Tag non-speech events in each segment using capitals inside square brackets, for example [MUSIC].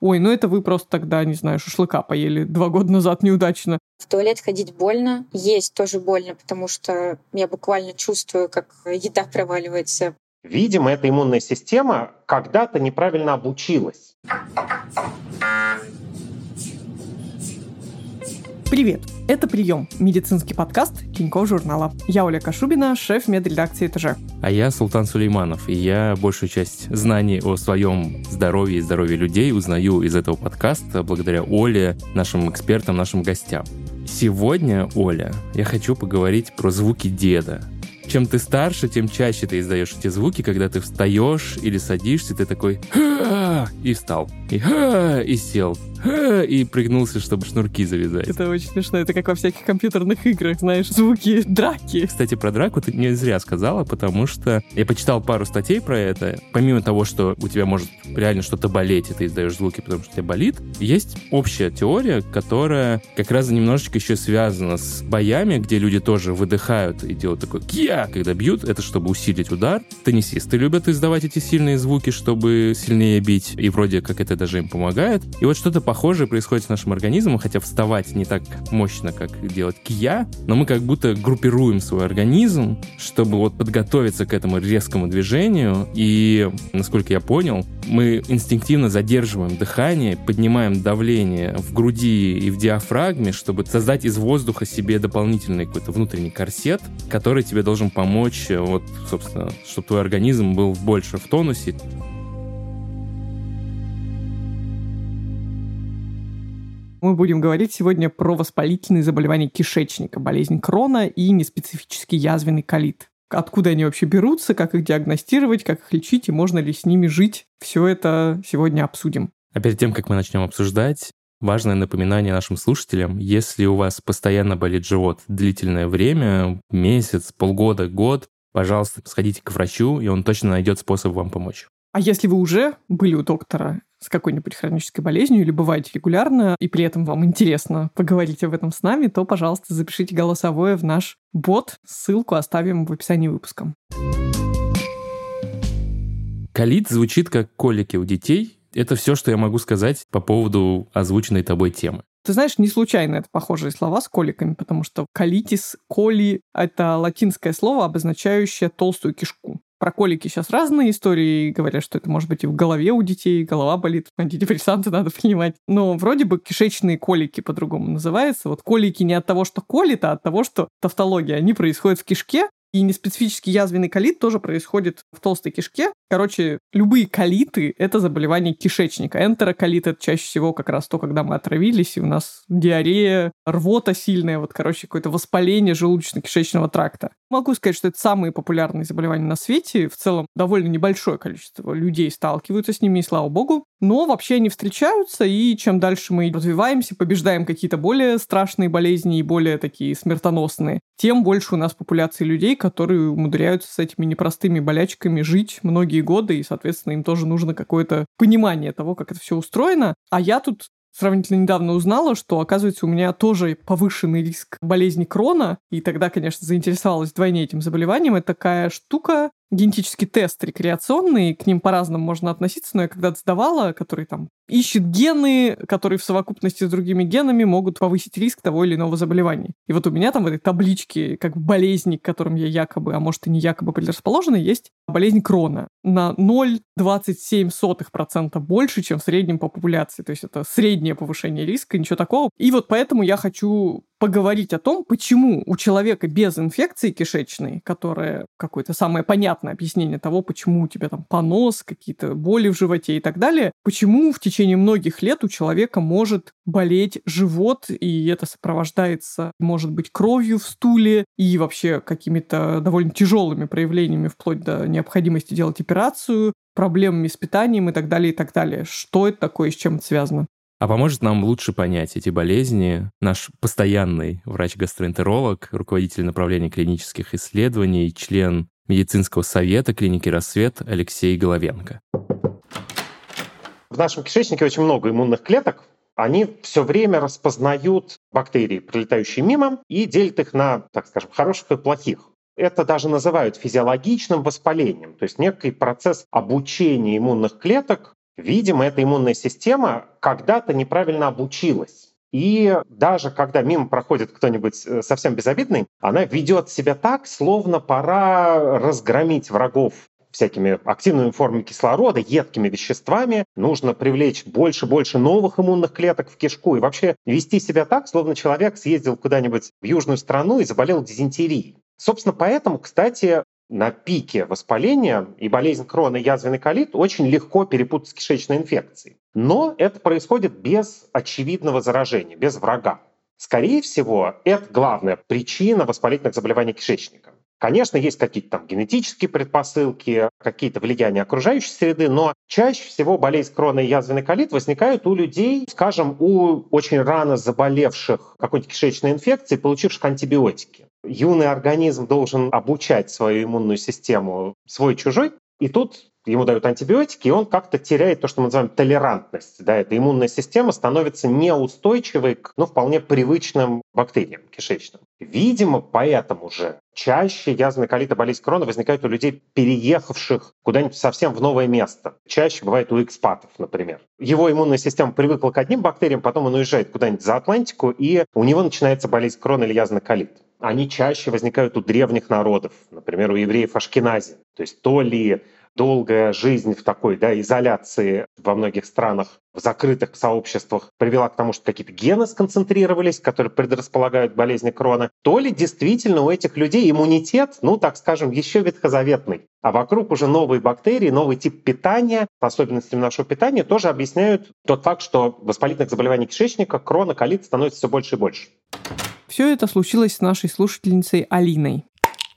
ой, ну это вы просто тогда, не знаю, шашлыка поели два года назад неудачно. В туалет ходить больно, есть тоже больно, потому что я буквально чувствую, как еда проваливается. Видимо, эта иммунная система когда-то неправильно обучилась. Привет! Это «Прием» — медицинский подкаст Тинькофф журнала. Я Оля Кашубина, шеф медредакции «Этаже». А я Султан Сулейманов, и я большую часть знаний о своем здоровье и здоровье людей узнаю из этого подкаста благодаря Оле, нашим экспертам, нашим гостям. Сегодня, Оля, я хочу поговорить про звуки деда. Чем ты старше, тем чаще ты издаешь эти звуки, когда ты встаешь или садишься, ты такой и встал, и, и сел, и пригнулся, чтобы шнурки завязать. Это очень смешно. Это как во всяких компьютерных играх, знаешь, звуки драки. Кстати, про драку ты не зря сказала, потому что я почитал пару статей про это. Помимо того, что у тебя может реально что-то болеть, и ты издаешь звуки, потому что тебе болит, есть общая теория, которая как раз немножечко еще связана с боями, где люди тоже выдыхают и делают такой кия, когда бьют. Это чтобы усилить удар. Теннисисты любят издавать эти сильные звуки, чтобы сильнее бить, и вроде как это даже им помогает. И вот что-то похожее происходит с нашим организмом, хотя вставать не так мощно, как делать кия, но мы как будто группируем свой организм, чтобы вот подготовиться к этому резкому движению. И, насколько я понял, мы инстинктивно задерживаем дыхание, поднимаем давление в груди и в диафрагме, чтобы создать из воздуха себе дополнительный какой-то внутренний корсет, который тебе должен помочь, вот, собственно, чтобы твой организм был больше в тонусе. Мы будем говорить сегодня про воспалительные заболевания кишечника, болезнь крона и неспецифический язвенный колит. Откуда они вообще берутся, как их диагностировать, как их лечить и можно ли с ними жить. Все это сегодня обсудим. А перед тем, как мы начнем обсуждать, важное напоминание нашим слушателям. Если у вас постоянно болит живот длительное время, месяц, полгода, год, пожалуйста, сходите к врачу, и он точно найдет способ вам помочь. А если вы уже были у доктора с какой-нибудь хронической болезнью или бываете регулярно, и при этом вам интересно поговорить об этом с нами, то, пожалуйста, запишите голосовое в наш бот. Ссылку оставим в описании выпуска. Колит звучит как колики у детей. Это все, что я могу сказать по поводу озвученной тобой темы. Ты знаешь, не случайно это похожие слова с коликами, потому что колитис, коли — это латинское слово, обозначающее толстую кишку. Про колики сейчас разные истории. Говорят, что это может быть и в голове у детей, голова болит, антидепрессанты надо принимать. Но вроде бы кишечные колики по-другому называются. Вот колики не от того, что колит, а от того, что тавтология. Они происходят в кишке, и неспецифический язвенный колит тоже происходит в толстой кишке. Короче, любые колиты — это заболевание кишечника. Энтероколит — это чаще всего как раз то, когда мы отравились, и у нас диарея, рвота сильная, вот, короче, какое-то воспаление желудочно-кишечного тракта. Могу сказать, что это самые популярные заболевания на свете. В целом, довольно небольшое количество людей сталкиваются с ними, и слава богу. Но вообще они встречаются, и чем дальше мы развиваемся, побеждаем какие-то более страшные болезни и более такие смертоносные, тем больше у нас популяции людей, которые умудряются с этими непростыми болячками жить многие годы, и, соответственно, им тоже нужно какое-то понимание того, как это все устроено. А я тут сравнительно недавно узнала, что, оказывается, у меня тоже повышенный риск болезни крона, и тогда, конечно, заинтересовалась вдвойне этим заболеванием. Это такая штука, генетический тест рекреационный, к ним по-разному можно относиться, но я когда-то сдавала, который там ищет гены, которые в совокупности с другими генами могут повысить риск того или иного заболевания. И вот у меня там в этой табличке, как болезни, к которым я якобы, а может и не якобы предрасположена, есть болезнь Крона на 0,27% больше, чем в среднем по популяции. То есть это среднее повышение риска, ничего такого. И вот поэтому я хочу поговорить о том, почему у человека без инфекции кишечной, которая какое-то самое понятное объяснение того, почему у тебя там понос, какие-то боли в животе и так далее, почему в течение многих лет у человека может болеть живот, и это сопровождается, может быть, кровью в стуле и вообще какими-то довольно тяжелыми проявлениями, вплоть до необходимости делать операцию, проблемами с питанием и так далее, и так далее. Что это такое с чем это связано? А поможет нам лучше понять эти болезни наш постоянный врач-гастроэнтеролог, руководитель направления клинических исследований, член медицинского совета клиники «Рассвет» Алексей Головенко. В нашем кишечнике очень много иммунных клеток. Они все время распознают бактерии, прилетающие мимо, и делят их на, так скажем, хороших и плохих. Это даже называют физиологичным воспалением, то есть некий процесс обучения иммунных клеток Видимо, эта иммунная система когда-то неправильно обучилась. И даже когда мимо проходит кто-нибудь э, совсем безобидный, она ведет себя так, словно пора разгромить врагов всякими активными формами кислорода, едкими веществами. Нужно привлечь больше-больше новых иммунных клеток в кишку и вообще вести себя так, словно человек съездил куда-нибудь в южную страну и заболел дизентерией. Собственно, поэтому, кстати, на пике воспаления и болезнь Крона и язвенный колит очень легко перепутать с кишечной инфекцией. Но это происходит без очевидного заражения, без врага. Скорее всего, это главная причина воспалительных заболеваний кишечника. Конечно, есть какие-то там генетические предпосылки, какие-то влияния окружающей среды, но чаще всего болезнь крона и язвенный колит возникают у людей, скажем, у очень рано заболевших какой-нибудь кишечной инфекцией, получивших антибиотики. Юный организм должен обучать свою иммунную систему свой-чужой, и тут ему дают антибиотики, и он как-то теряет то, что мы называем толерантность. Да, эта иммунная система становится неустойчивой к ну, вполне привычным бактериям кишечным. Видимо, поэтому же чаще язвенный колит и болезнь крона возникают у людей, переехавших куда-нибудь совсем в новое место. Чаще бывает у экспатов, например. Его иммунная система привыкла к одним бактериям, потом он уезжает куда-нибудь за Атлантику, и у него начинается болезнь крона или язвенный колит они чаще возникают у древних народов, например, у евреев Ашкенази. То есть то ли долгая жизнь в такой да, изоляции во многих странах, в закрытых сообществах привела к тому, что какие-то гены сконцентрировались, которые предрасполагают болезни крона, то ли действительно у этих людей иммунитет, ну, так скажем, еще ветхозаветный. А вокруг уже новые бактерии, новый тип питания, особенностями нашего питания тоже объясняют тот факт, что воспалительных заболеваний кишечника, крона, колит становится все больше и больше. Все это случилось с нашей слушательницей Алиной.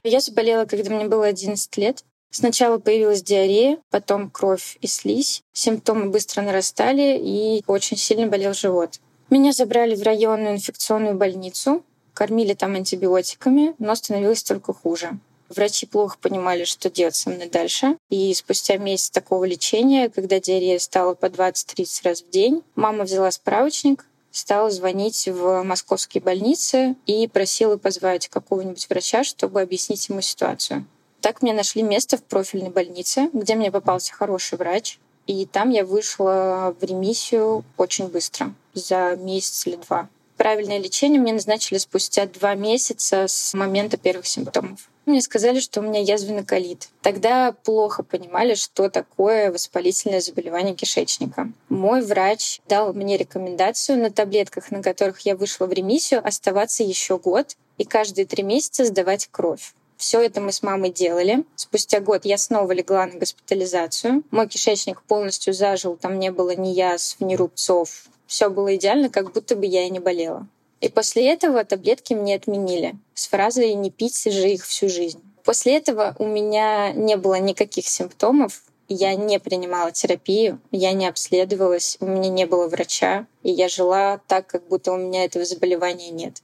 Я заболела, когда мне было 11 лет. Сначала появилась диарея, потом кровь и слизь. Симптомы быстро нарастали, и очень сильно болел живот. Меня забрали в районную инфекционную больницу, кормили там антибиотиками, но становилось только хуже. Врачи плохо понимали, что делать со мной дальше. И спустя месяц такого лечения, когда диарея стала по 20-30 раз в день, мама взяла справочник, стала звонить в московские больницы и просила позвать какого-нибудь врача, чтобы объяснить ему ситуацию. Так мне нашли место в профильной больнице, где мне попался хороший врач. И там я вышла в ремиссию очень быстро, за месяц или два. Правильное лечение мне назначили спустя два месяца с момента первых симптомов. Мне сказали, что у меня язвенный колит. Тогда плохо понимали, что такое воспалительное заболевание кишечника. Мой врач дал мне рекомендацию на таблетках, на которых я вышла в ремиссию, оставаться еще год и каждые три месяца сдавать кровь. Все это мы с мамой делали. Спустя год я снова легла на госпитализацию. Мой кишечник полностью зажил, там не было ни язв, ни рубцов. Все было идеально, как будто бы я и не болела. И после этого таблетки мне отменили с фразой «не пить же их всю жизнь». После этого у меня не было никаких симптомов, я не принимала терапию, я не обследовалась, у меня не было врача, и я жила так, как будто у меня этого заболевания нет.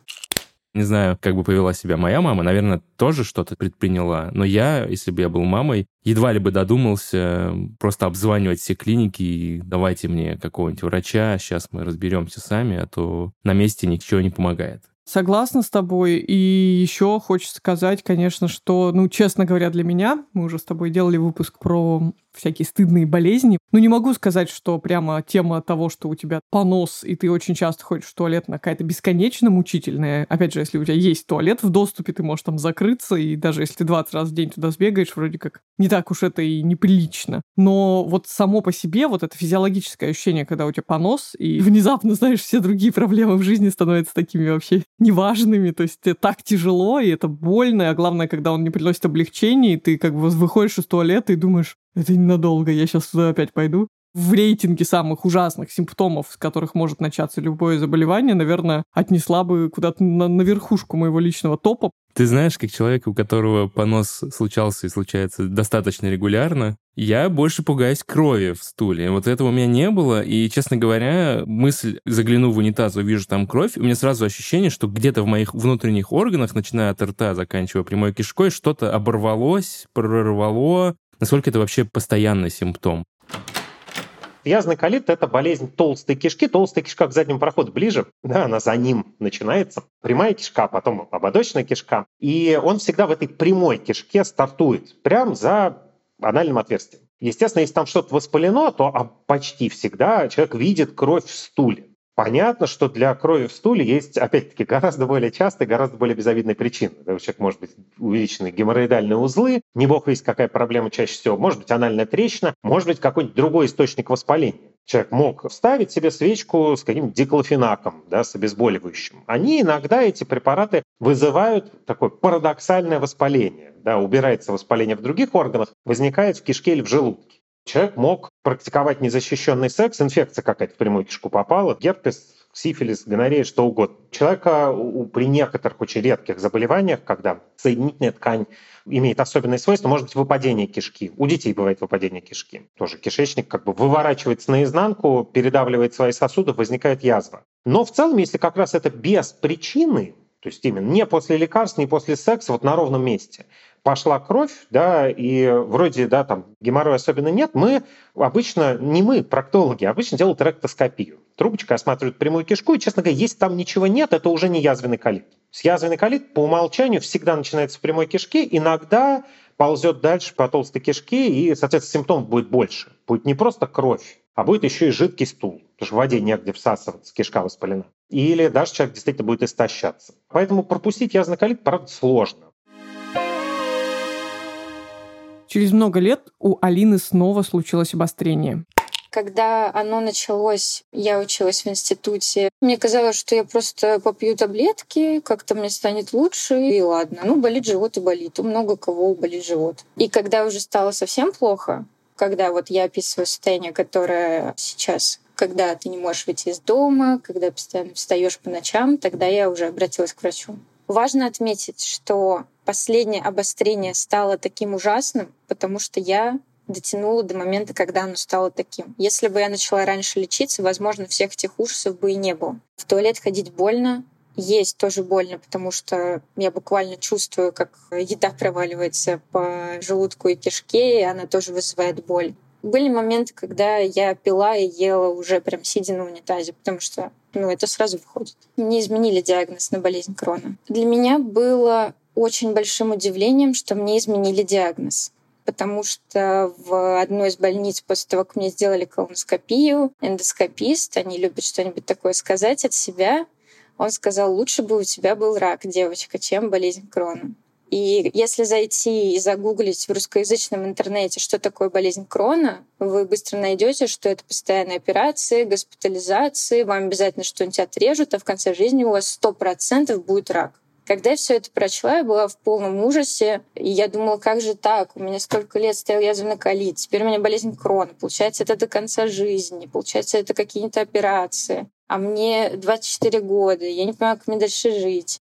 Не знаю, как бы повела себя моя мама. Наверное, тоже что-то предприняла. Но я, если бы я был мамой, едва ли бы додумался просто обзванивать все клиники и давайте мне какого-нибудь врача, сейчас мы разберемся сами, а то на месте ничего не помогает. Согласна с тобой. И еще хочется сказать, конечно, что, ну, честно говоря, для меня, мы уже с тобой делали выпуск про всякие стыдные болезни. Ну, не могу сказать, что прямо тема того, что у тебя понос, и ты очень часто ходишь в туалет, она какая-то бесконечно мучительная. Опять же, если у тебя есть туалет в доступе, ты можешь там закрыться, и даже если ты 20 раз в день туда сбегаешь, вроде как не так уж это и неприлично. Но вот само по себе вот это физиологическое ощущение, когда у тебя понос, и [LAUGHS] внезапно, знаешь, все другие проблемы в жизни становятся такими вообще неважными, то есть тебе так тяжело, и это больно, а главное, когда он не приносит облегчения, и ты как бы выходишь из туалета и думаешь, это ненадолго, я сейчас туда опять пойду. В рейтинге самых ужасных симптомов, с которых может начаться любое заболевание, наверное, отнесла бы куда-то на, на верхушку моего личного топа. Ты знаешь, как человек, у которого понос случался и случается достаточно регулярно, я больше пугаюсь крови в стуле. Вот этого у меня не было, и, честно говоря, мысль, загляну в унитаз, увижу там кровь, у меня сразу ощущение, что где-то в моих внутренних органах, начиная от рта, заканчивая прямой кишкой, что-то оборвалось, прорвало, Насколько это вообще постоянный симптом? Язвный колит – это болезнь толстой кишки. Толстая кишка к заднему проходу ближе, да, она за ним начинается. Прямая кишка, потом ободочная кишка. И он всегда в этой прямой кишке стартует, прямо за анальным отверстием. Естественно, если там что-то воспалено, то а почти всегда человек видит кровь в стуле. Понятно, что для крови в стуле есть, опять-таки, гораздо более частые, гораздо более безобидные причины. У человека может быть увеличены геморроидальные узлы, не бог весь какая проблема чаще всего, может быть анальная трещина, может быть какой-нибудь другой источник воспаления. Человек мог вставить себе свечку с каким-нибудь диклофенаком, да, с обезболивающим. Они иногда, эти препараты, вызывают такое парадоксальное воспаление. Да, убирается воспаление в других органах, возникает в кишке или в желудке человек мог практиковать незащищенный секс, инфекция какая-то в прямую кишку попала, герпес, сифилис, гонорея, что угодно. Человека при некоторых очень редких заболеваниях, когда соединительная ткань имеет особенные свойства, может быть выпадение кишки. У детей бывает выпадение кишки. Тоже кишечник как бы выворачивается наизнанку, передавливает свои сосуды, возникает язва. Но в целом, если как раз это без причины, то есть именно не после лекарств, не после секса, вот на ровном месте, пошла кровь, да, и вроде, да, там геморроя особенно нет, мы обычно, не мы, проктологи, обычно делают ректоскопию. Трубочкой осматривают прямую кишку, и, честно говоря, если там ничего нет, это уже не язвенный колит. С язвенный колит по умолчанию всегда начинается в прямой кишке, иногда ползет дальше по толстой кишке, и, соответственно, симптомов будет больше. Будет не просто кровь, а будет еще и жидкий стул, потому что в воде негде всасываться, кишка воспалена. Или даже человек действительно будет истощаться. Поэтому пропустить язвенный колит, правда, сложно. Через много лет у Алины снова случилось обострение. Когда оно началось, я училась в институте. Мне казалось, что я просто попью таблетки, как-то мне станет лучше, и ладно. Ну, болит живот и болит. У много кого болит живот. И когда уже стало совсем плохо, когда вот я описываю состояние, которое сейчас когда ты не можешь выйти из дома, когда постоянно встаешь по ночам, тогда я уже обратилась к врачу. Важно отметить, что последнее обострение стало таким ужасным, потому что я дотянула до момента, когда оно стало таким. Если бы я начала раньше лечиться, возможно, всех этих ужасов бы и не было. В туалет ходить больно, есть тоже больно, потому что я буквально чувствую, как еда проваливается по желудку и кишке, и она тоже вызывает боль. Были моменты, когда я пила и ела уже прям сидя на унитазе, потому что ну, это сразу выходит. Мне изменили диагноз на болезнь Крона. Для меня было очень большим удивлением, что мне изменили диагноз потому что в одной из больниц после того, как мне сделали колоноскопию, эндоскопист, они любят что-нибудь такое сказать от себя, он сказал, лучше бы у тебя был рак, девочка, чем болезнь Крона. И если зайти и загуглить в русскоязычном интернете, что такое болезнь Крона, вы быстро найдете, что это постоянные операции, госпитализации, вам обязательно что-нибудь отрежут, а в конце жизни у вас 100% будет рак. Когда я все это прочла, я была в полном ужасе, и я думала, как же так? У меня сколько лет стоял язвенный колит, теперь у меня болезнь Крона. Получается, это до конца жизни, получается, это какие-то операции. А мне 24 года, я не понимаю, как мне дальше жить.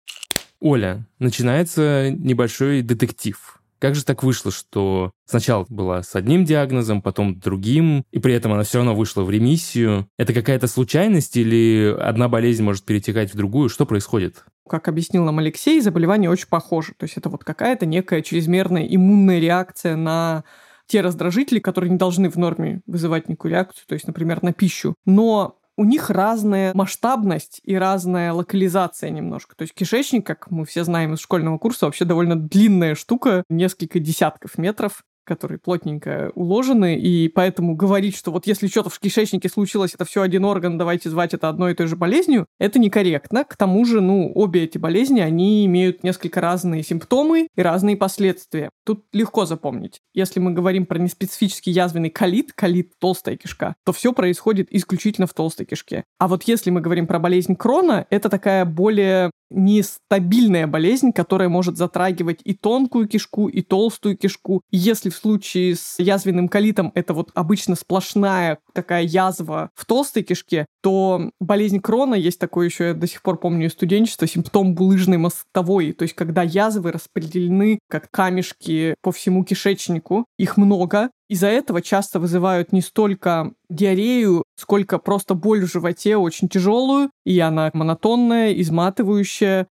Оля, начинается небольшой детектив. Как же так вышло, что сначала была с одним диагнозом, потом другим, и при этом она все равно вышла в ремиссию? Это какая-то случайность или одна болезнь может перетекать в другую? Что происходит? Как объяснил нам Алексей, заболевание очень похоже. То есть это вот какая-то некая чрезмерная иммунная реакция на те раздражители, которые не должны в норме вызывать никакую реакцию, то есть, например, на пищу. Но у них разная масштабность и разная локализация немножко. То есть кишечник, как мы все знаем из школьного курса, вообще довольно длинная штука, несколько десятков метров которые плотненько уложены, и поэтому говорить, что вот если что-то в кишечнике случилось, это все один орган, давайте звать это одной и той же болезнью, это некорректно. К тому же, ну, обе эти болезни, они имеют несколько разные симптомы и разные последствия. Тут легко запомнить. Если мы говорим про неспецифический язвенный колит, колит толстая кишка, то все происходит исключительно в толстой кишке. А вот если мы говорим про болезнь Крона, это такая более нестабильная болезнь, которая может затрагивать и тонкую кишку, и толстую кишку. Если в случае с язвенным колитом это вот обычно сплошная такая язва в толстой кишке, то болезнь Крона, есть такое еще, я до сих пор помню из симптом булыжной мостовой, то есть когда язвы распределены как камешки по всему кишечнику, их много, из-за этого часто вызывают не столько диарею, сколько просто боль в животе очень тяжелую, и она монотонная, изматывающая.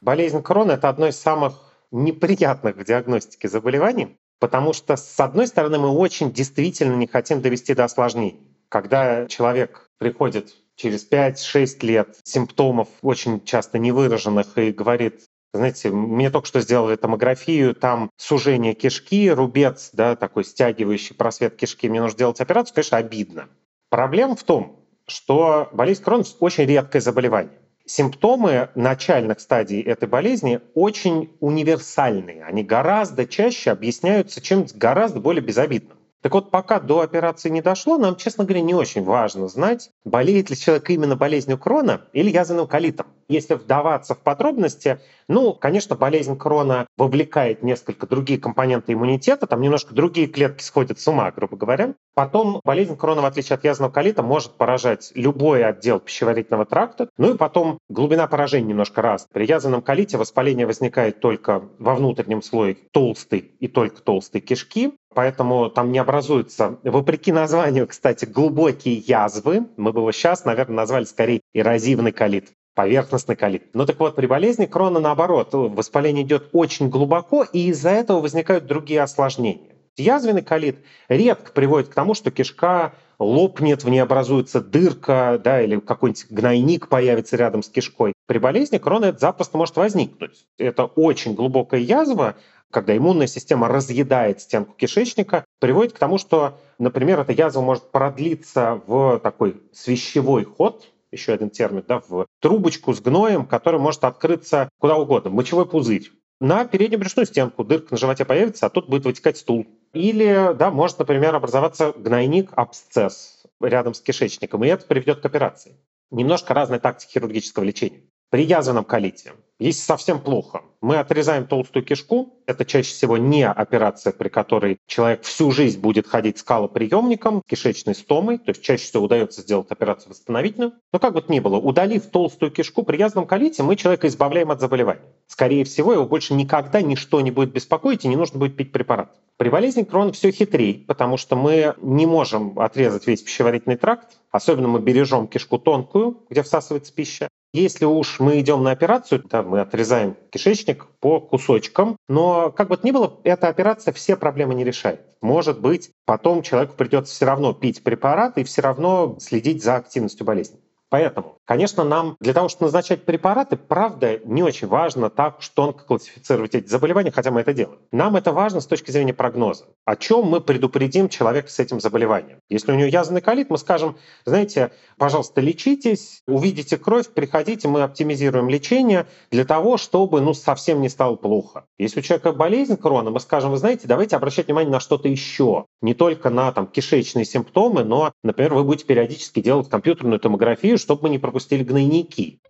Болезнь Крона — это одно из самых неприятных в диагностике заболеваний, потому что, с одной стороны, мы очень действительно не хотим довести до осложнений. Когда человек приходит через 5-6 лет симптомов очень часто невыраженных и говорит, Знаете, мне только что сделали томографию, там сужение кишки, рубец, да, такой стягивающий просвет кишки. Мне нужно делать операцию, конечно, обидно. Проблема в том, что болезнь Крона очень редкое заболевание. Симптомы начальных стадий этой болезни очень универсальные. Они гораздо чаще объясняются чем-то гораздо более безобидным. Так вот, пока до операции не дошло, нам, честно говоря, не очень важно знать, болеет ли человек именно болезнью Крона или язвенным колитом. Если вдаваться в подробности, ну, конечно, болезнь Крона вовлекает несколько другие компоненты иммунитета, там немножко другие клетки сходят с ума, грубо говоря. Потом болезнь Крона, в отличие от язвенного колита, может поражать любой отдел пищеварительного тракта. Ну и потом глубина поражения немножко раз. При язвенном колите воспаление возникает только во внутреннем слое толстой и только толстой кишки поэтому там не образуются, вопреки названию, кстати, глубокие язвы. Мы бы его сейчас, наверное, назвали скорее эрозивный колит поверхностный колит. Но так вот, при болезни крона наоборот, воспаление идет очень глубоко, и из-за этого возникают другие осложнения. Язвенный колит редко приводит к тому, что кишка лопнет, в ней образуется дырка, да, или какой-нибудь гнойник появится рядом с кишкой. При болезни крона это запросто может возникнуть. Это очень глубокая язва, когда иммунная система разъедает стенку кишечника, приводит к тому, что, например, эта язва может продлиться в такой свящевой ход, еще один термин, да, в трубочку с гноем, который может открыться куда угодно, мочевой пузырь. На переднюю брюшную стенку дырка на животе появится, а тут будет вытекать стул. Или, да, может, например, образоваться гнойник, абсцесс рядом с кишечником, и это приведет к операции. Немножко разная тактика хирургического лечения. При язвенном колите если совсем плохо, мы отрезаем толстую кишку. Это чаще всего не операция, при которой человек всю жизнь будет ходить с калоприемником, кишечной стомой. То есть чаще всего удается сделать операцию восстановительную. Но как бы то ни было, удалив толстую кишку при язвенном колите, мы человека избавляем от заболевания. Скорее всего, его больше никогда ничто не будет беспокоить и не нужно будет пить препарат. При болезни Крона все хитрее, потому что мы не можем отрезать весь пищеварительный тракт, особенно мы бережем кишку тонкую, где всасывается пища, если уж мы идем на операцию, то мы отрезаем кишечник по кусочкам, но как бы то ни было, эта операция все проблемы не решает. Может быть, потом человеку придется все равно пить препарат и все равно следить за активностью болезни. Поэтому, конечно, нам для того, чтобы назначать препараты, правда, не очень важно так уж тонко классифицировать эти заболевания, хотя мы это делаем. Нам это важно с точки зрения прогноза. О чем мы предупредим человека с этим заболеванием? Если у него язвенный колит, мы скажем, знаете, пожалуйста, лечитесь, увидите кровь, приходите, мы оптимизируем лечение для того, чтобы ну, совсем не стало плохо. Если у человека болезнь крона, мы скажем, вы знаете, давайте обращать внимание на что-то еще. Не только на там, кишечные симптомы, но, например, вы будете периодически делать компьютерную томографию, историю, чтобы мы не пропустили гнойники.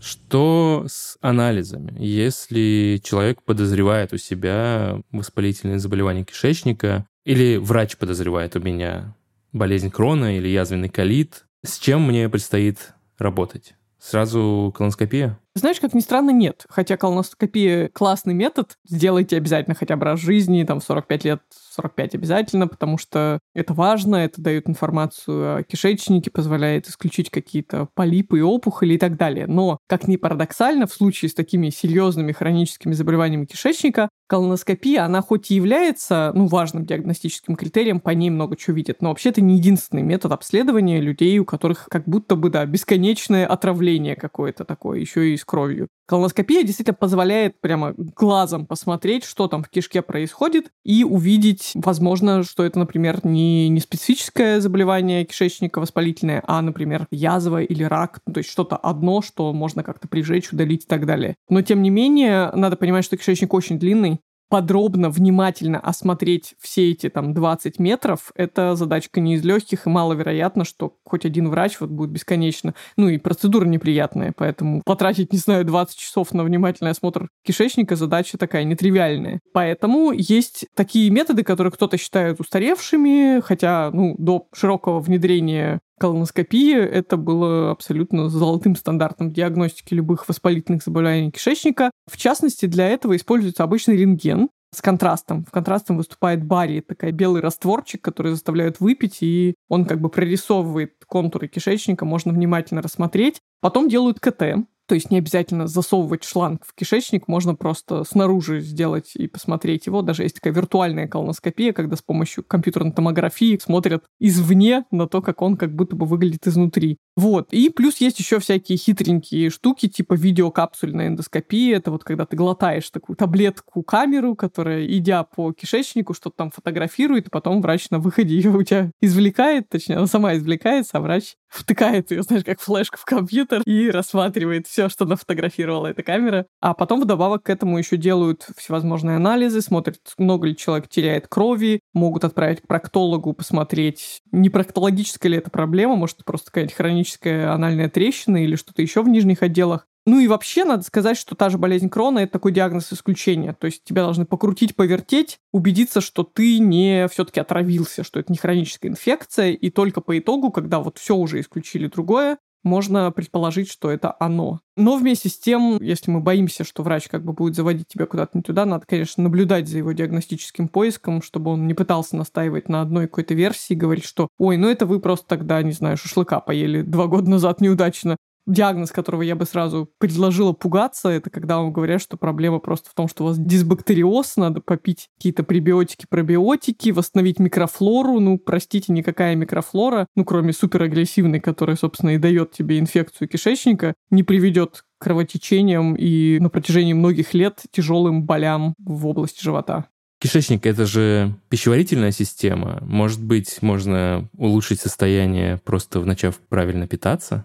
Что с анализами? Если человек подозревает у себя воспалительное заболевание кишечника, или врач подозревает у меня болезнь крона или язвенный колит, с чем мне предстоит работать? Сразу колоноскопия? Знаешь, как ни странно, нет. Хотя колоноскопия классный метод. Сделайте обязательно хотя бы раз в жизни, там, в 45 лет 45 обязательно, потому что это важно, это дает информацию о кишечнике, позволяет исключить какие-то полипы и опухоли и так далее. Но, как ни парадоксально, в случае с такими серьезными хроническими заболеваниями кишечника, колоноскопия, она хоть и является ну, важным диагностическим критерием, по ней много чего видят, но вообще это не единственный метод обследования людей, у которых как будто бы, да, бесконечное отравление какое-то такое, еще и с кровью. Колоноскопия действительно позволяет прямо глазом посмотреть, что там в кишке происходит, и увидеть, возможно, что это, например, не, не специфическое заболевание кишечника воспалительное, а, например, язва или рак, то есть что-то одно, что можно как-то прижечь, удалить и так далее. Но, тем не менее, надо понимать, что кишечник очень длинный, подробно, внимательно осмотреть все эти там 20 метров, это задачка не из легких, и маловероятно, что хоть один врач вот будет бесконечно. Ну и процедура неприятная, поэтому потратить, не знаю, 20 часов на внимательный осмотр кишечника задача такая нетривиальная. Поэтому есть такие методы, которые кто-то считает устаревшими, хотя, ну, до широкого внедрения колоноскопии это было абсолютно золотым стандартом диагностики любых воспалительных заболеваний кишечника. В частности, для этого используется обычный рентген, с контрастом. В контрастом выступает барий, такой белый растворчик, который заставляют выпить, и он как бы прорисовывает контуры кишечника, можно внимательно рассмотреть. Потом делают КТ, то есть не обязательно засовывать шланг в кишечник, можно просто снаружи сделать и посмотреть его. Даже есть такая виртуальная колоноскопия, когда с помощью компьютерной томографии смотрят извне на то, как он как будто бы выглядит изнутри. Вот. И плюс есть еще всякие хитренькие штуки, типа видеокапсульная эндоскопия. Это вот когда ты глотаешь такую таблетку-камеру, которая, идя по кишечнику, что-то там фотографирует, и потом врач на выходе [LAUGHS] ее у тебя извлекает, точнее, она сама извлекается, а врач втыкает ее, знаешь, как флешку в компьютер и рассматривает все, что нафотографировала эта камера. А потом вдобавок к этому еще делают всевозможные анализы, смотрят, много ли человек теряет крови, могут отправить к проктологу посмотреть, не проктологическая ли это проблема, может, просто какая-нибудь хроническая анальная трещина или что-то еще в нижних отделах. Ну и вообще надо сказать, что та же болезнь Крона – это такой диагноз исключения. То есть тебя должны покрутить, повертеть, убедиться, что ты не все-таки отравился, что это не хроническая инфекция, и только по итогу, когда вот все уже исключили другое, можно предположить, что это оно. Но вместе с тем, если мы боимся, что врач как бы будет заводить тебя куда-то не туда, надо, конечно, наблюдать за его диагностическим поиском, чтобы он не пытался настаивать на одной какой-то версии, говорить, что «Ой, ну это вы просто тогда, не знаю, шашлыка поели два года назад неудачно, диагноз, которого я бы сразу предложила пугаться, это когда вам говорят, что проблема просто в том, что у вас дисбактериоз, надо попить какие-то пребиотики, пробиотики, восстановить микрофлору. Ну, простите, никакая микрофлора, ну, кроме суперагрессивной, которая, собственно, и дает тебе инфекцию кишечника, не приведет к кровотечениям и на протяжении многих лет тяжелым болям в области живота. Кишечник — это же пищеварительная система. Может быть, можно улучшить состояние, просто начав правильно питаться?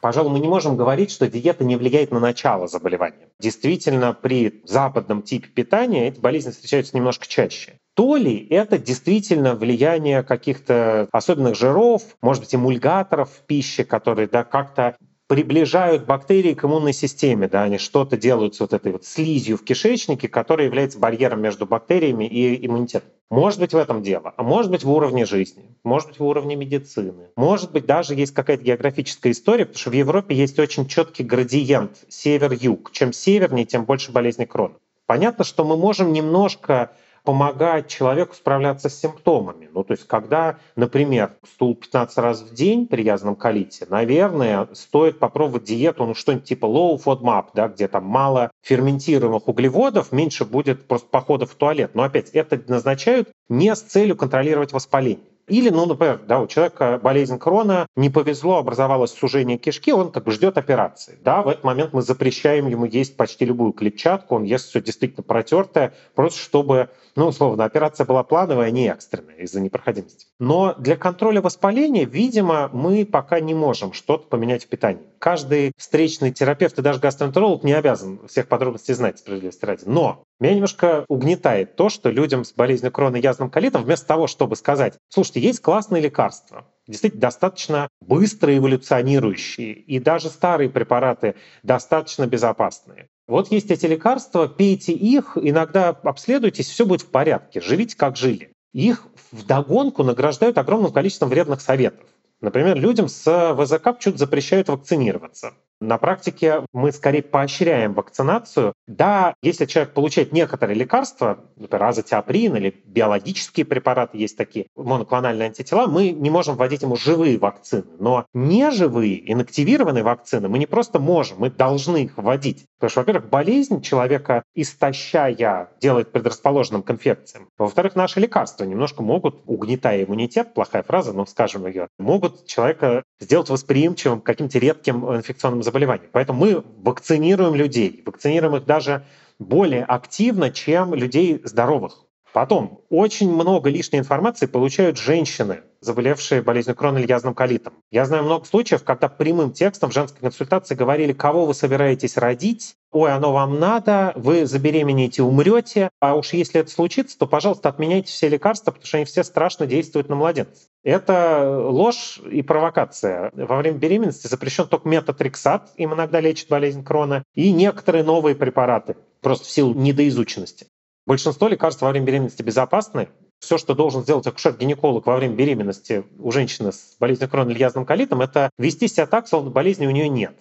Пожалуй, мы не можем говорить, что диета не влияет на начало заболевания. Действительно, при западном типе питания эти болезни встречаются немножко чаще. То ли это действительно влияние каких-то особенных жиров, может быть, эмульгаторов в пище, которые да, как-то приближают бактерии к иммунной системе, да, они что-то делают с вот этой вот слизью в кишечнике, которая является барьером между бактериями и иммунитетом. Может быть в этом дело, а может быть в уровне жизни, может быть в уровне медицины, может быть даже есть какая-то географическая история, потому что в Европе есть очень четкий градиент север-юг. Чем севернее, тем больше болезней крона. Понятно, что мы можем немножко помогать человеку справляться с симптомами. Ну, то есть, когда, например, стул 15 раз в день при язвенном колите, наверное, стоит попробовать диету, ну, что-нибудь типа low FODMAP, да, где там мало ферментируемых углеводов, меньше будет просто походов в туалет. Но опять, это назначают не с целью контролировать воспаление. Или, ну, например, да, у человека болезнь крона, не повезло, образовалось сужение кишки, он как бы ждет операции. Да, в этот момент мы запрещаем ему есть почти любую клетчатку, он ест все действительно протертое, просто чтобы, ну, условно, операция была плановая, а не экстренная из-за непроходимости. Но для контроля воспаления, видимо, мы пока не можем что-то поменять в питании. Каждый встречный терапевт и даже гастроэнтеролог не обязан всех подробностей знать, справедливости ради. Но меня немножко угнетает то, что людям с болезнью крона и язвенным колитом, вместо того, чтобы сказать, слушайте, есть классные лекарства, действительно достаточно быстро эволюционирующие, и даже старые препараты достаточно безопасные. Вот есть эти лекарства, пейте их, иногда обследуйтесь, все будет в порядке, живите как жили. Их вдогонку награждают огромным количеством вредных советов. Например, людям с ВЗК чуть запрещают вакцинироваться. На практике мы скорее поощряем вакцинацию. Да, если человек получает некоторые лекарства, например, азотиоприн или биологические препараты, есть такие моноклональные антитела, мы не можем вводить ему живые вакцины. Но неживые, инактивированные вакцины мы не просто можем, мы должны их вводить. Потому что, во-первых, болезнь человека, истощая, делает предрасположенным к инфекциям. Во-вторых, наши лекарства немножко могут, угнетая иммунитет, плохая фраза, но скажем ее, могут человека сделать восприимчивым к каким-то редким инфекционным заболеваний. Поэтому мы вакцинируем людей, вакцинируем их даже более активно, чем людей здоровых. Потом, очень много лишней информации получают женщины, заболевшие болезнью Крона или язвенным колитом. Я знаю много случаев, когда прямым текстом в женской консультации говорили, кого вы собираетесь родить, ой, оно вам надо, вы забеременеете, умрете, а уж если это случится, то, пожалуйста, отменяйте все лекарства, потому что они все страшно действуют на младенцев. Это ложь и провокация. Во время беременности запрещен только метотрексат, им иногда лечит болезнь Крона, и некоторые новые препараты, просто в силу недоизученности. Большинство лекарств во время беременности безопасны, все, что должен сделать акушер-гинеколог во время беременности у женщины с болезнью Крона или язвенным колитом, это вести себя так, словно болезни у нее нет.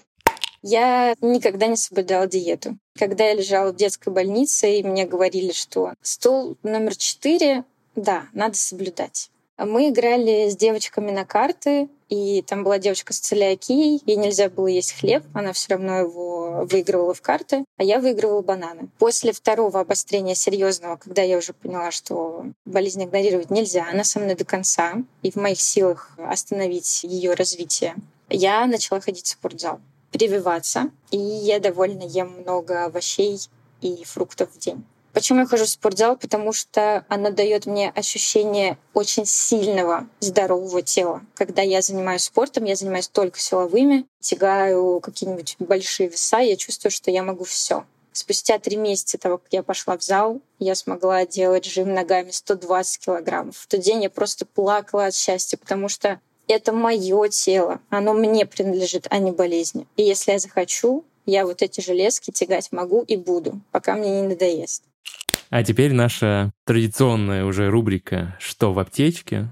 Я никогда не соблюдала диету. Когда я лежала в детской больнице, и мне говорили, что стол номер четыре, да, надо соблюдать. Мы играли с девочками на карты, и там была девочка с целиакией, ей нельзя было есть хлеб, она все равно его выигрывала в карты, а я выигрывала бананы. После второго обострения серьезного, когда я уже поняла, что болезнь игнорировать нельзя, она со мной до конца, и в моих силах остановить ее развитие, я начала ходить в спортзал, прививаться, и я довольно ем много овощей и фруктов в день. Почему я хожу в спортзал? Потому что оно дает мне ощущение очень сильного здорового тела. Когда я занимаюсь спортом, я занимаюсь только силовыми, тягаю какие-нибудь большие веса, я чувствую, что я могу все. Спустя три месяца того, как я пошла в зал, я смогла делать жим ногами 120 килограммов. В тот день я просто плакала от счастья, потому что это мое тело, оно мне принадлежит, а не болезни. И если я захочу, я вот эти железки тягать могу и буду, пока мне не надоест. А теперь наша традиционная уже рубрика «Что в аптечке?».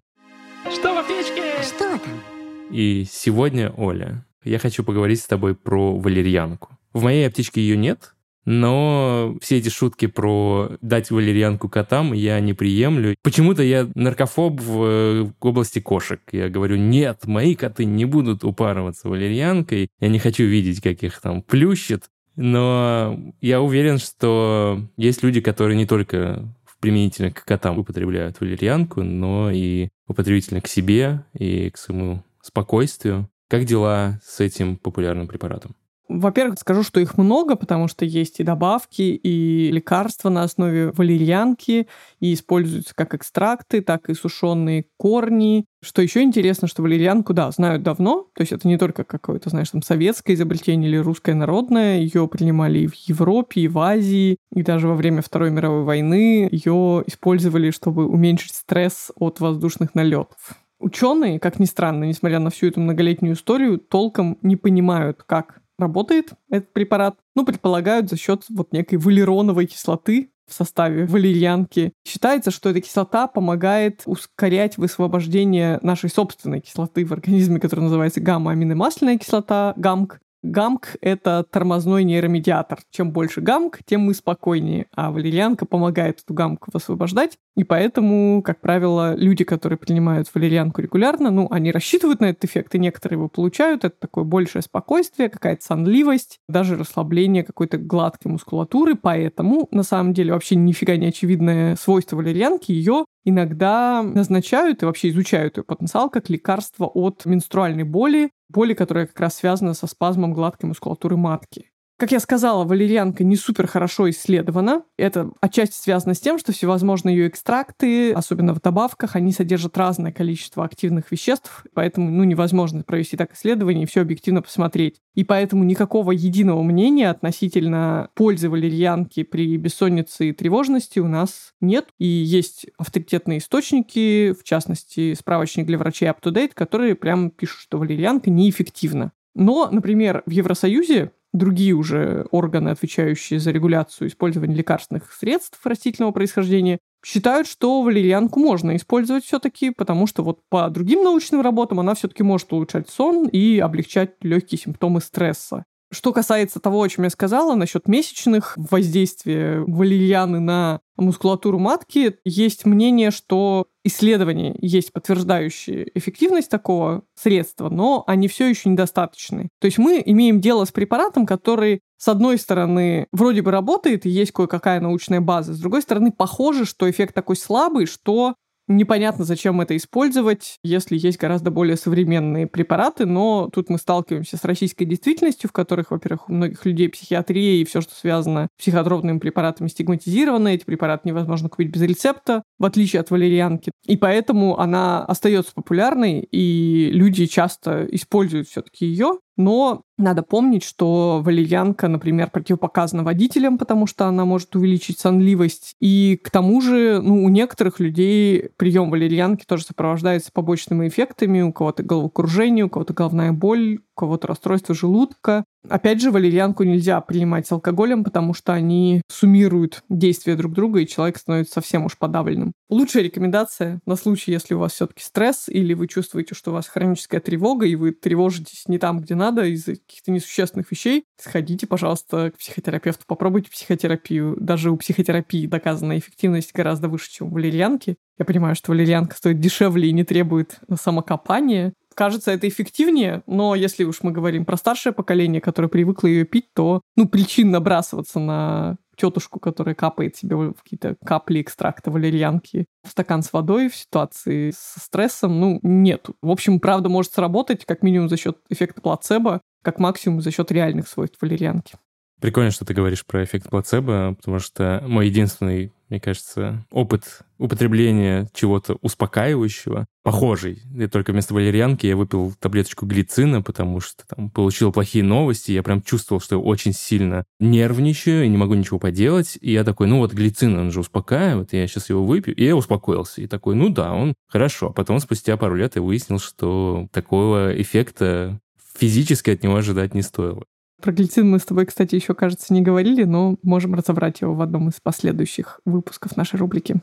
Что в аптечке? Что там? И сегодня, Оля, я хочу поговорить с тобой про валерьянку. В моей аптечке ее нет, но все эти шутки про дать валерьянку котам я не приемлю. Почему-то я наркофоб в области кошек. Я говорю, нет, мои коты не будут упарываться валерьянкой. Я не хочу видеть, как их там плющит. Но я уверен, что есть люди, которые не только применительно к котам употребляют валерьянку, но и употребительно к себе и к своему спокойствию. Как дела с этим популярным препаратом? Во-первых, скажу, что их много, потому что есть и добавки, и лекарства на основе валерьянки, и используются как экстракты, так и сушеные корни. Что еще интересно, что валерьянку, да, знают давно, то есть это не только какое-то, знаешь, там советское изобретение или русское народное, ее принимали и в Европе, и в Азии, и даже во время Второй мировой войны ее использовали, чтобы уменьшить стресс от воздушных налетов. Ученые, как ни странно, несмотря на всю эту многолетнюю историю, толком не понимают, как работает этот препарат. Ну, предполагают за счет вот некой валероновой кислоты в составе валерьянки. Считается, что эта кислота помогает ускорять высвобождение нашей собственной кислоты в организме, которая называется гамма-аминомасляная кислота, ГАМК. ГАМК — это тормозной нейромедиатор. Чем больше ГАМК, тем мы спокойнее. А валерьянка помогает эту ГАМК высвобождать. И поэтому, как правило, люди, которые принимают валерьянку регулярно, ну, они рассчитывают на этот эффект, и некоторые его получают. Это такое большее спокойствие, какая-то сонливость, даже расслабление какой-то гладкой мускулатуры. Поэтому, на самом деле, вообще нифига не очевидное свойство валерьянки, ее иногда назначают и вообще изучают ее потенциал как лекарство от менструальной боли, боли, которая как раз связана со спазмом гладкой мускулатуры матки. Как я сказала, валерьянка не супер хорошо исследована. Это отчасти связано с тем, что всевозможные ее экстракты, особенно в добавках, они содержат разное количество активных веществ, поэтому ну, невозможно провести так исследование и все объективно посмотреть. И поэтому никакого единого мнения относительно пользы валерьянки при бессоннице и тревожности у нас нет. И есть авторитетные источники, в частности, справочник для врачей UpToDate, которые прямо пишут, что валерьянка неэффективна. Но, например, в Евросоюзе другие уже органы, отвечающие за регуляцию использования лекарственных средств растительного происхождения, считают, что валерьянку можно использовать все-таки, потому что вот по другим научным работам она все-таки может улучшать сон и облегчать легкие симптомы стресса. Что касается того, о чем я сказала, насчет месячных воздействия валерьяны на мускулатуру матки, есть мнение, что исследования есть подтверждающие эффективность такого средства, но они все еще недостаточны. То есть мы имеем дело с препаратом, который с одной стороны, вроде бы работает, и есть кое-какая научная база, с другой стороны, похоже, что эффект такой слабый, что Непонятно, зачем это использовать, если есть гораздо более современные препараты, но тут мы сталкиваемся с российской действительностью, в которых, во-первых, у многих людей психиатрия и все, что связано с психотропными препаратами, стигматизировано. Эти препараты невозможно купить без рецепта, в отличие от валерьянки. И поэтому она остается популярной, и люди часто используют все-таки ее. Но надо помнить, что валерьянка, например, противопоказана водителям, потому что она может увеличить сонливость. И к тому же, ну, у некоторых людей прием валерьянки тоже сопровождается побочными эффектами. У кого-то головокружение, у кого-то головная боль, у кого-то расстройство желудка. Опять же, валерьянку нельзя принимать с алкоголем, потому что они суммируют действия друг друга, и человек становится совсем уж подавленным. Лучшая рекомендация на случай, если у вас все-таки стресс, или вы чувствуете, что у вас хроническая тревога, и вы тревожитесь не там, где надо, из-за каких-то несущественных вещей, сходите, пожалуйста, к психотерапевту, попробуйте психотерапию. Даже у психотерапии доказана эффективность гораздо выше, чем у валерьянки. Я понимаю, что валерьянка стоит дешевле и не требует самокопания, кажется, это эффективнее, но если уж мы говорим про старшее поколение, которое привыкло ее пить, то ну, причин набрасываться на тетушку, которая капает себе какие-то капли экстракта валерьянки в стакан с водой в ситуации со стрессом, ну, нету. В общем, правда может сработать как минимум за счет эффекта плацебо, как максимум за счет реальных свойств валерьянки. Прикольно, что ты говоришь про эффект плацебо, потому что мой единственный, мне кажется, опыт употребления чего-то успокаивающего похожий. И только вместо валерьянки я выпил таблеточку глицина, потому что там получил плохие новости, я прям чувствовал, что я очень сильно нервничаю и не могу ничего поделать. И я такой, ну вот глицин, он же успокаивает, я сейчас его выпью. И я успокоился. И такой, ну да, он хорошо. А потом спустя пару лет я выяснил, что такого эффекта физически от него ожидать не стоило. Про глицин мы с тобой, кстати, еще, кажется, не говорили, но можем разобрать его в одном из последующих выпусков нашей рубрики.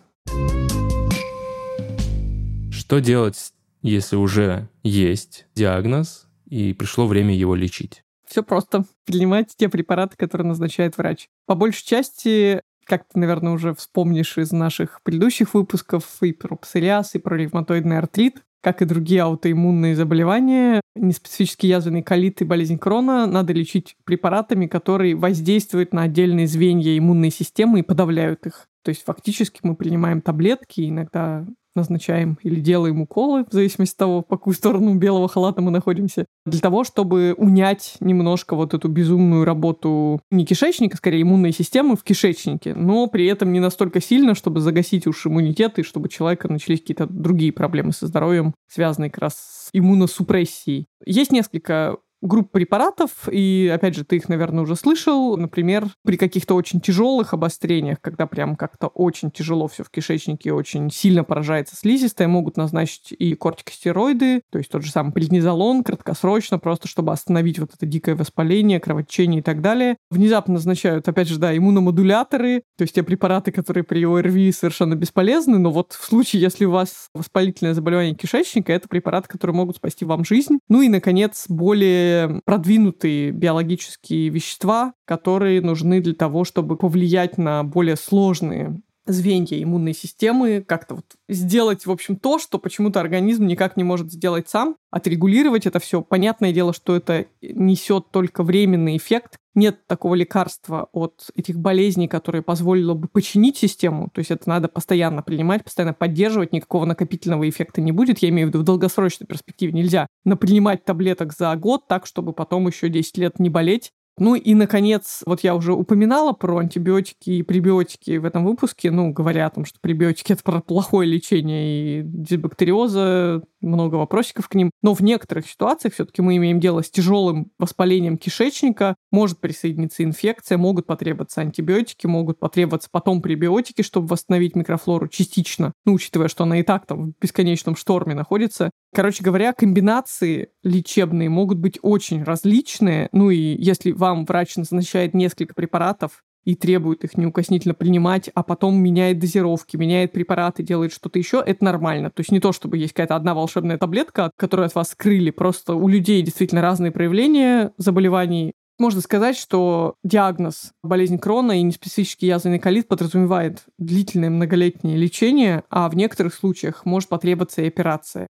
Что делать, если уже есть диагноз и пришло время его лечить? Все просто. Принимать те препараты, которые назначает врач. По большей части как ты, наверное, уже вспомнишь из наших предыдущих выпусков и про псориаз, и про ревматоидный артрит, как и другие аутоиммунные заболевания, неспецифический язвенный колит и болезнь Крона надо лечить препаратами, которые воздействуют на отдельные звенья иммунной системы и подавляют их. То есть фактически мы принимаем таблетки, иногда назначаем или делаем уколы, в зависимости от того, по какую сторону белого халата мы находимся, для того, чтобы унять немножко вот эту безумную работу не кишечника, скорее иммунной системы в кишечнике, но при этом не настолько сильно, чтобы загасить уж иммунитет и чтобы у человека начались какие-то другие проблемы со здоровьем, связанные как раз с иммуносупрессией. Есть несколько групп препаратов, и, опять же, ты их, наверное, уже слышал, например, при каких-то очень тяжелых обострениях, когда прям как-то очень тяжело все в кишечнике, очень сильно поражается слизистая, могут назначить и кортикостероиды, то есть тот же самый преднизолон, краткосрочно, просто чтобы остановить вот это дикое воспаление, кровотечение и так далее. Внезапно назначают, опять же, да, иммуномодуляторы, то есть те препараты, которые при ОРВИ совершенно бесполезны, но вот в случае, если у вас воспалительное заболевание кишечника, это препараты, которые могут спасти вам жизнь. Ну и, наконец, более продвинутые биологические вещества, которые нужны для того, чтобы повлиять на более сложные звенья иммунной системы, как-то вот сделать, в общем, то, что почему-то организм никак не может сделать сам, отрегулировать это все. Понятное дело, что это несет только временный эффект. Нет такого лекарства от этих болезней, которое позволило бы починить систему. То есть это надо постоянно принимать, постоянно поддерживать, никакого накопительного эффекта не будет. Я имею в виду в долгосрочной перспективе. Нельзя напринимать таблеток за год так, чтобы потом еще 10 лет не болеть ну и, наконец, вот я уже упоминала про антибиотики и пребиотики в этом выпуске, ну, говоря о том, что пребиотики — это про плохое лечение и дисбактериоза, много вопросиков к ним. Но в некоторых ситуациях все-таки мы имеем дело с тяжелым воспалением кишечника, может присоединиться инфекция, могут потребоваться антибиотики, могут потребоваться потом пребиотики, чтобы восстановить микрофлору частично, ну, учитывая, что она и так там в бесконечном шторме находится. Короче говоря, комбинации лечебные могут быть очень различные. Ну и если вам врач назначает несколько препаратов и требует их неукоснительно принимать, а потом меняет дозировки, меняет препараты, делает что-то еще, это нормально. То есть не то, чтобы есть какая-то одна волшебная таблетка, которую от вас скрыли, просто у людей действительно разные проявления заболеваний. Можно сказать, что диагноз болезни Крона и неспецифический язвенный колит подразумевает длительное многолетнее лечение, а в некоторых случаях может потребоваться и операция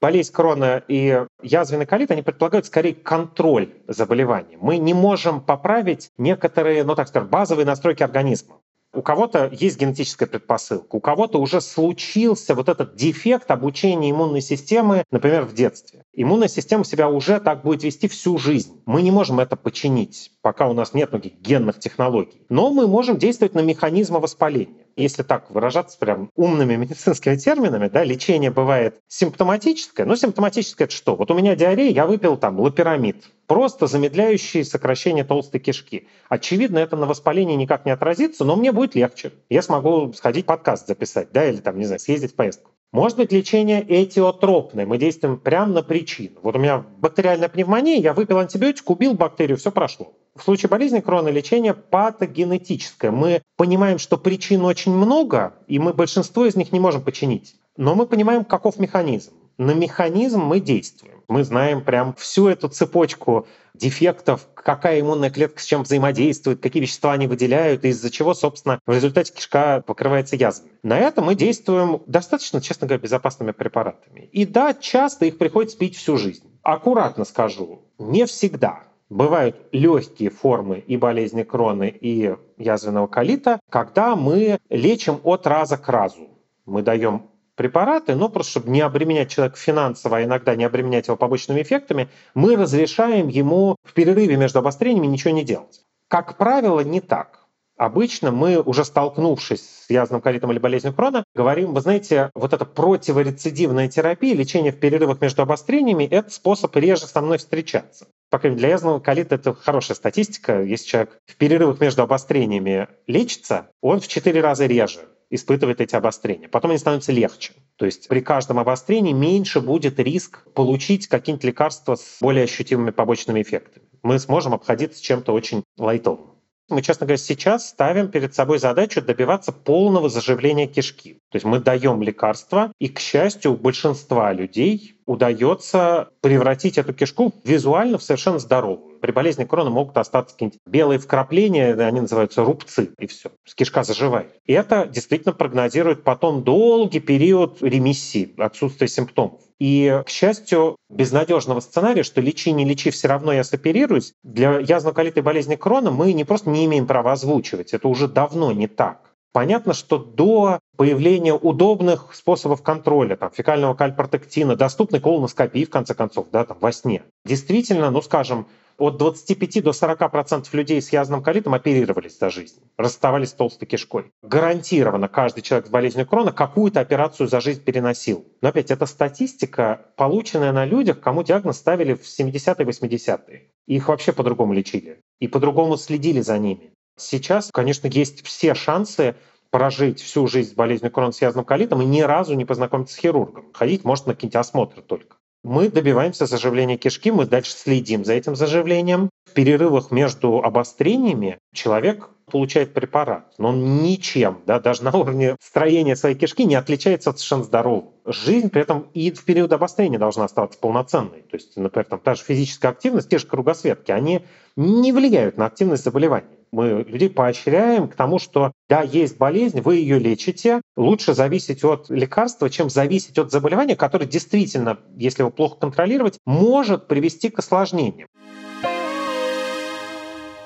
болезнь крона и язвенный колит, они предполагают скорее контроль заболевания. Мы не можем поправить некоторые, ну так скажем, базовые настройки организма. У кого-то есть генетическая предпосылка, у кого-то уже случился вот этот дефект обучения иммунной системы, например, в детстве. Иммунная система себя уже так будет вести всю жизнь. Мы не можем это починить, пока у нас нет многих генных технологий. Но мы можем действовать на механизмы воспаления если так выражаться прям умными [LAUGHS] медицинскими терминами, да, лечение бывает симптоматическое. Но симптоматическое это что? Вот у меня диарея, я выпил там лапирамид, просто замедляющий сокращение толстой кишки. Очевидно, это на воспалении никак не отразится, но мне будет легче. Я смогу сходить подкаст записать, да, или там, не знаю, съездить в поездку. Может быть лечение этиотропное, мы действуем прямо на причину. Вот у меня бактериальная пневмония, я выпил антибиотик, убил бактерию, все прошло. В случае болезни крона лечение патогенетическое. Мы понимаем, что причин очень много, и мы большинство из них не можем починить. Но мы понимаем, каков механизм. На механизм мы действуем. Мы знаем прям всю эту цепочку дефектов, какая иммунная клетка с чем взаимодействует, какие вещества они выделяют, из-за чего, собственно, в результате кишка покрывается язвами. На это мы действуем достаточно, честно говоря, безопасными препаратами. И да, часто их приходится пить всю жизнь. Аккуратно скажу, не всегда. Бывают легкие формы и болезни кроны, и язвенного колита, когда мы лечим от раза к разу. Мы даем препараты, но просто чтобы не обременять человека финансово, а иногда не обременять его побочными эффектами, мы разрешаем ему в перерыве между обострениями ничего не делать. Как правило, не так. Обычно мы, уже столкнувшись с язвенным колитом или болезнью Крона, говорим, вы знаете, вот эта противорецидивная терапия, лечение в перерывах между обострениями — это способ реже со мной встречаться. По крайней мере, для язвенного колита это хорошая статистика. Если человек в перерывах между обострениями лечится, он в 4 раза реже испытывает эти обострения. Потом они становятся легче. То есть при каждом обострении меньше будет риск получить какие-нибудь лекарства с более ощутимыми побочными эффектами. Мы сможем обходиться чем-то очень лайтовым. Мы, честно говоря, сейчас ставим перед собой задачу добиваться полного заживления кишки. То есть мы даем лекарства, и, к счастью, у большинства людей удается превратить эту кишку визуально в совершенно здоровую. При болезни крона могут остаться какие-нибудь белые вкрапления, они называются рубцы, и все. Кишка заживает. И это действительно прогнозирует потом долгий период ремиссии, отсутствия симптомов. И, к счастью, безнадежного сценария, что лечи, не лечи, все равно я соперируюсь, для язвенно-колитой болезни Крона мы не просто не имеем права озвучивать, это уже давно не так. Понятно, что до появления удобных способов контроля, там, фекального кальпротектина, доступной колоноскопии, в конце концов, да, там, во сне, действительно, ну, скажем, от 25 до 40 процентов людей с язвенным колитом оперировались за жизнь, расставались с толстой кишкой. Гарантированно каждый человек с болезнью Крона какую-то операцию за жизнь переносил. Но опять, это статистика, полученная на людях, кому диагноз ставили в 70-е, 80-е. Их вообще по-другому лечили. И по-другому следили за ними. Сейчас, конечно, есть все шансы прожить всю жизнь с болезнью Крона с язвенным колитом и ни разу не познакомиться с хирургом. Ходить может на какие-нибудь осмотры только мы добиваемся заживления кишки, мы дальше следим за этим заживлением. В перерывах между обострениями человек получает препарат, но он ничем, да, даже на уровне строения своей кишки не отличается от совершенно здорового. Жизнь при этом и в период обострения должна оставаться полноценной. То есть, например, там, та же физическая активность, те же кругосветки, они не влияют на активность заболевания мы людей поощряем к тому, что да, есть болезнь, вы ее лечите, лучше зависеть от лекарства, чем зависеть от заболевания, которое действительно, если его плохо контролировать, может привести к осложнениям.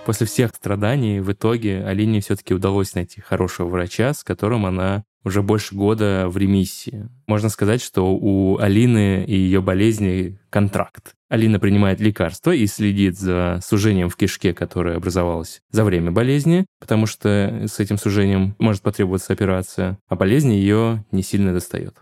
После всех страданий в итоге Алине все-таки удалось найти хорошего врача, с которым она уже больше года в ремиссии. Можно сказать, что у Алины и ее болезни контракт. Алина принимает лекарства и следит за сужением в кишке, которое образовалось за время болезни, потому что с этим сужением может потребоваться операция, а болезнь ее не сильно достает.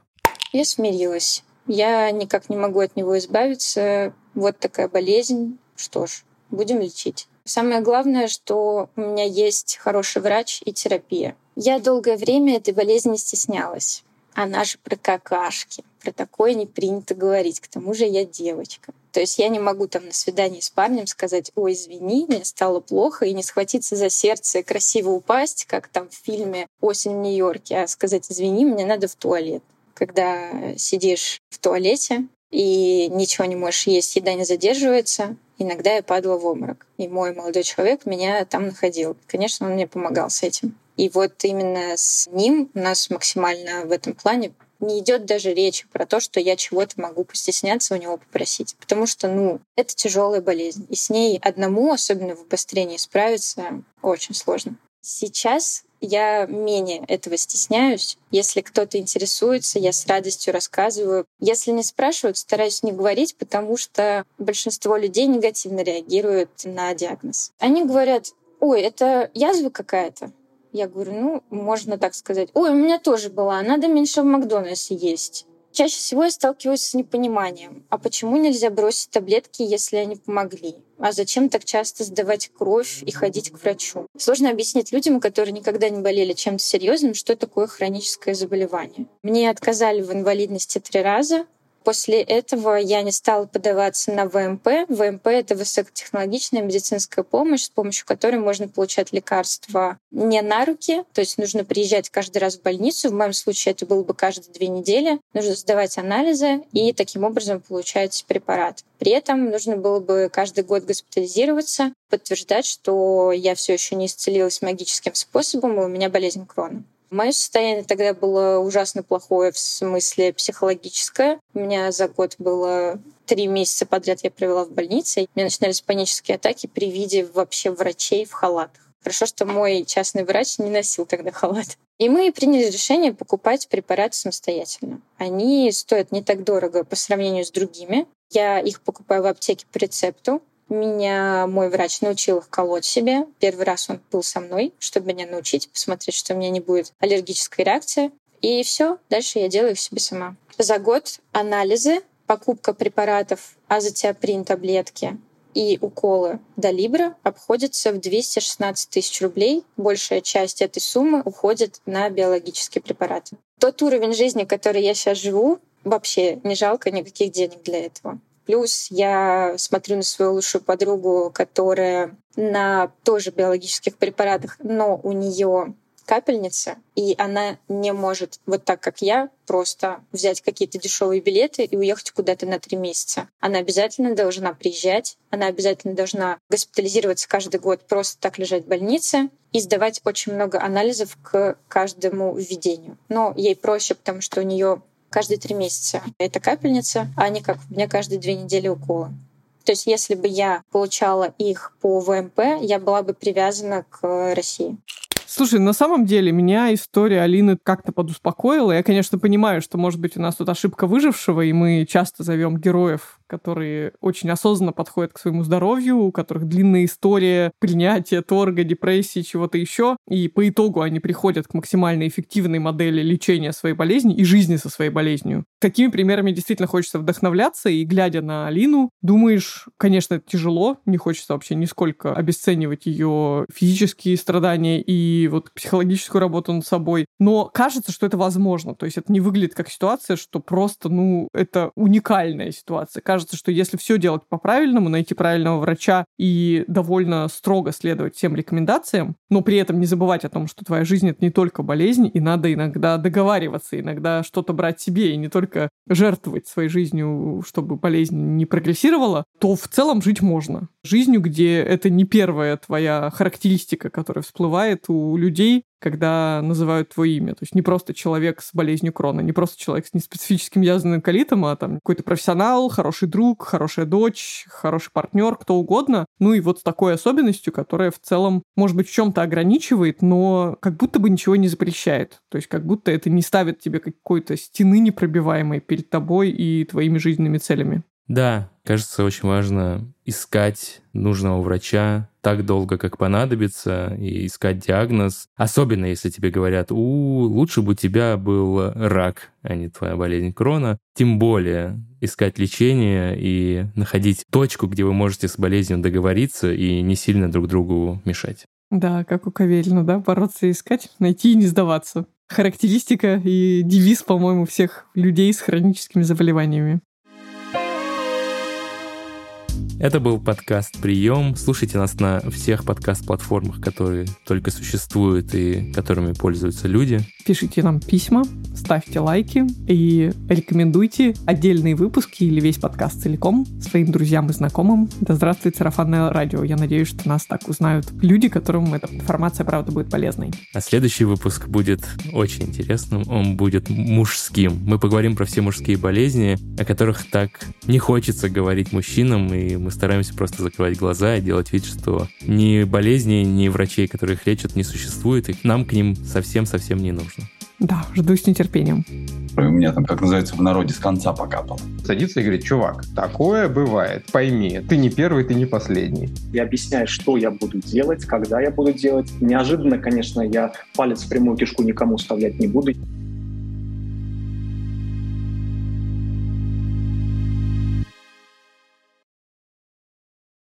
Я смирилась. Я никак не могу от него избавиться. Вот такая болезнь. Что ж, будем лечить. Самое главное, что у меня есть хороший врач и терапия. Я долгое время этой болезни стеснялась. Она же про какашки. Про такое не принято говорить. К тому же я девочка. То есть я не могу там на свидании с парнем сказать, ой, извини, мне стало плохо, и не схватиться за сердце красиво упасть, как там в фильме «Осень в Нью-Йорке», а сказать, извини, мне надо в туалет. Когда сидишь в туалете и ничего не можешь есть, еда не задерживается, иногда я падала в обморок. И мой молодой человек меня там находил. Конечно, он мне помогал с этим. И вот именно с ним у нас максимально в этом плане не идет даже речи про то, что я чего-то могу постесняться у него попросить. Потому что, ну, это тяжелая болезнь. И с ней одному, особенно в обострении, справиться очень сложно. Сейчас я менее этого стесняюсь. Если кто-то интересуется, я с радостью рассказываю. Если не спрашивают, стараюсь не говорить, потому что большинство людей негативно реагируют на диагноз. Они говорят, ой, это язва какая-то. Я говорю, ну, можно так сказать. Ой, у меня тоже была, надо меньше в Макдональдсе есть. Чаще всего я сталкиваюсь с непониманием. А почему нельзя бросить таблетки, если они помогли? А зачем так часто сдавать кровь и ходить к врачу? Сложно объяснить людям, которые никогда не болели чем-то серьезным, что такое хроническое заболевание. Мне отказали в инвалидности три раза, После этого я не стала подаваться на ВМП. ВМП — это высокотехнологичная медицинская помощь, с помощью которой можно получать лекарства не на руки, то есть нужно приезжать каждый раз в больницу. В моем случае это было бы каждые две недели. Нужно сдавать анализы и таким образом получать препарат. При этом нужно было бы каждый год госпитализироваться, подтверждать, что я все еще не исцелилась магическим способом, и у меня болезнь Крона. Мое состояние тогда было ужасно плохое в смысле психологическое. У меня за год было три месяца подряд я провела в больнице. У меня начинались панические атаки при виде вообще врачей в халатах. Хорошо, что мой частный врач не носил тогда халат. И мы приняли решение покупать препараты самостоятельно. Они стоят не так дорого по сравнению с другими. Я их покупаю в аптеке по рецепту. Меня мой врач научил их колоть себе. Первый раз он был со мной, чтобы меня научить, посмотреть, что у меня не будет аллергической реакции. И все, дальше я делаю их себе сама. За год анализы, покупка препаратов азотиаприн таблетки и уколы до Либра обходятся в 216 тысяч рублей. Большая часть этой суммы уходит на биологические препараты. Тот уровень жизни, который я сейчас живу, вообще не жалко никаких денег для этого. Плюс я смотрю на свою лучшую подругу, которая на тоже биологических препаратах, но у нее капельница, и она не может вот так, как я, просто взять какие-то дешевые билеты и уехать куда-то на три месяца. Она обязательно должна приезжать, она обязательно должна госпитализироваться каждый год, просто так лежать в больнице и сдавать очень много анализов к каждому введению. Но ей проще, потому что у нее каждые три месяца. Это капельница, а не как у меня каждые две недели уколы. То есть если бы я получала их по ВМП, я была бы привязана к России. Слушай, на самом деле меня история Алины как-то подуспокоила. Я, конечно, понимаю, что, может быть, у нас тут ошибка выжившего, и мы часто зовем героев которые очень осознанно подходят к своему здоровью, у которых длинная история принятия торга, депрессии, чего-то еще, и по итогу они приходят к максимально эффективной модели лечения своей болезни и жизни со своей болезнью. Такими примерами действительно хочется вдохновляться, и глядя на Алину, думаешь, конечно, это тяжело, не хочется вообще нисколько обесценивать ее физические страдания и вот психологическую работу над собой, но кажется, что это возможно, то есть это не выглядит как ситуация, что просто, ну, это уникальная ситуация кажется, что если все делать по-правильному, найти правильного врача и довольно строго следовать всем рекомендациям, но при этом не забывать о том, что твоя жизнь — это не только болезнь, и надо иногда договариваться, иногда что-то брать себе, и не только жертвовать своей жизнью, чтобы болезнь не прогрессировала, то в целом жить можно. Жизнью, где это не первая твоя характеристика, которая всплывает у людей, когда называют твое имя. То есть не просто человек с болезнью Крона, не просто человек с неспецифическим язвенным колитом, а там какой-то профессионал, хороший друг, хорошая дочь, хороший партнер, кто угодно. Ну и вот с такой особенностью, которая в целом, может быть, в чем-то ограничивает, но как будто бы ничего не запрещает. То есть как будто это не ставит тебе какой-то стены непробиваемой перед тобой и твоими жизненными целями. Да, кажется, очень важно искать нужного врача так долго, как понадобится, и искать диагноз. Особенно, если тебе говорят, у, лучше бы у тебя был рак, а не твоя болезнь Крона. Тем более искать лечение и находить точку, где вы можете с болезнью договориться и не сильно друг другу мешать. Да, как у Каверина, да, бороться и искать, найти и не сдаваться. Характеристика и девиз, по-моему, всех людей с хроническими заболеваниями. Это был подкаст «Прием». Слушайте нас на всех подкаст-платформах, которые только существуют и которыми пользуются люди. Пишите нам письма, ставьте лайки и рекомендуйте отдельные выпуски или весь подкаст целиком своим друзьям и знакомым. Да здравствует сарафанное радио. Я надеюсь, что нас так узнают люди, которым эта информация, правда, будет полезной. А следующий выпуск будет очень интересным. Он будет мужским. Мы поговорим про все мужские болезни, о которых так не хочется говорить мужчинам, и мы стараемся просто закрывать глаза и делать вид, что ни болезней, ни врачей, которые их лечат, не существует, и нам к ним совсем-совсем не нужно. Да, жду с нетерпением. У меня там, как называется, в народе с конца покапал. Садится и говорит, чувак, такое бывает, пойми, ты не первый, ты не последний. Я объясняю, что я буду делать, когда я буду делать. Неожиданно, конечно, я палец в прямую кишку никому вставлять не буду.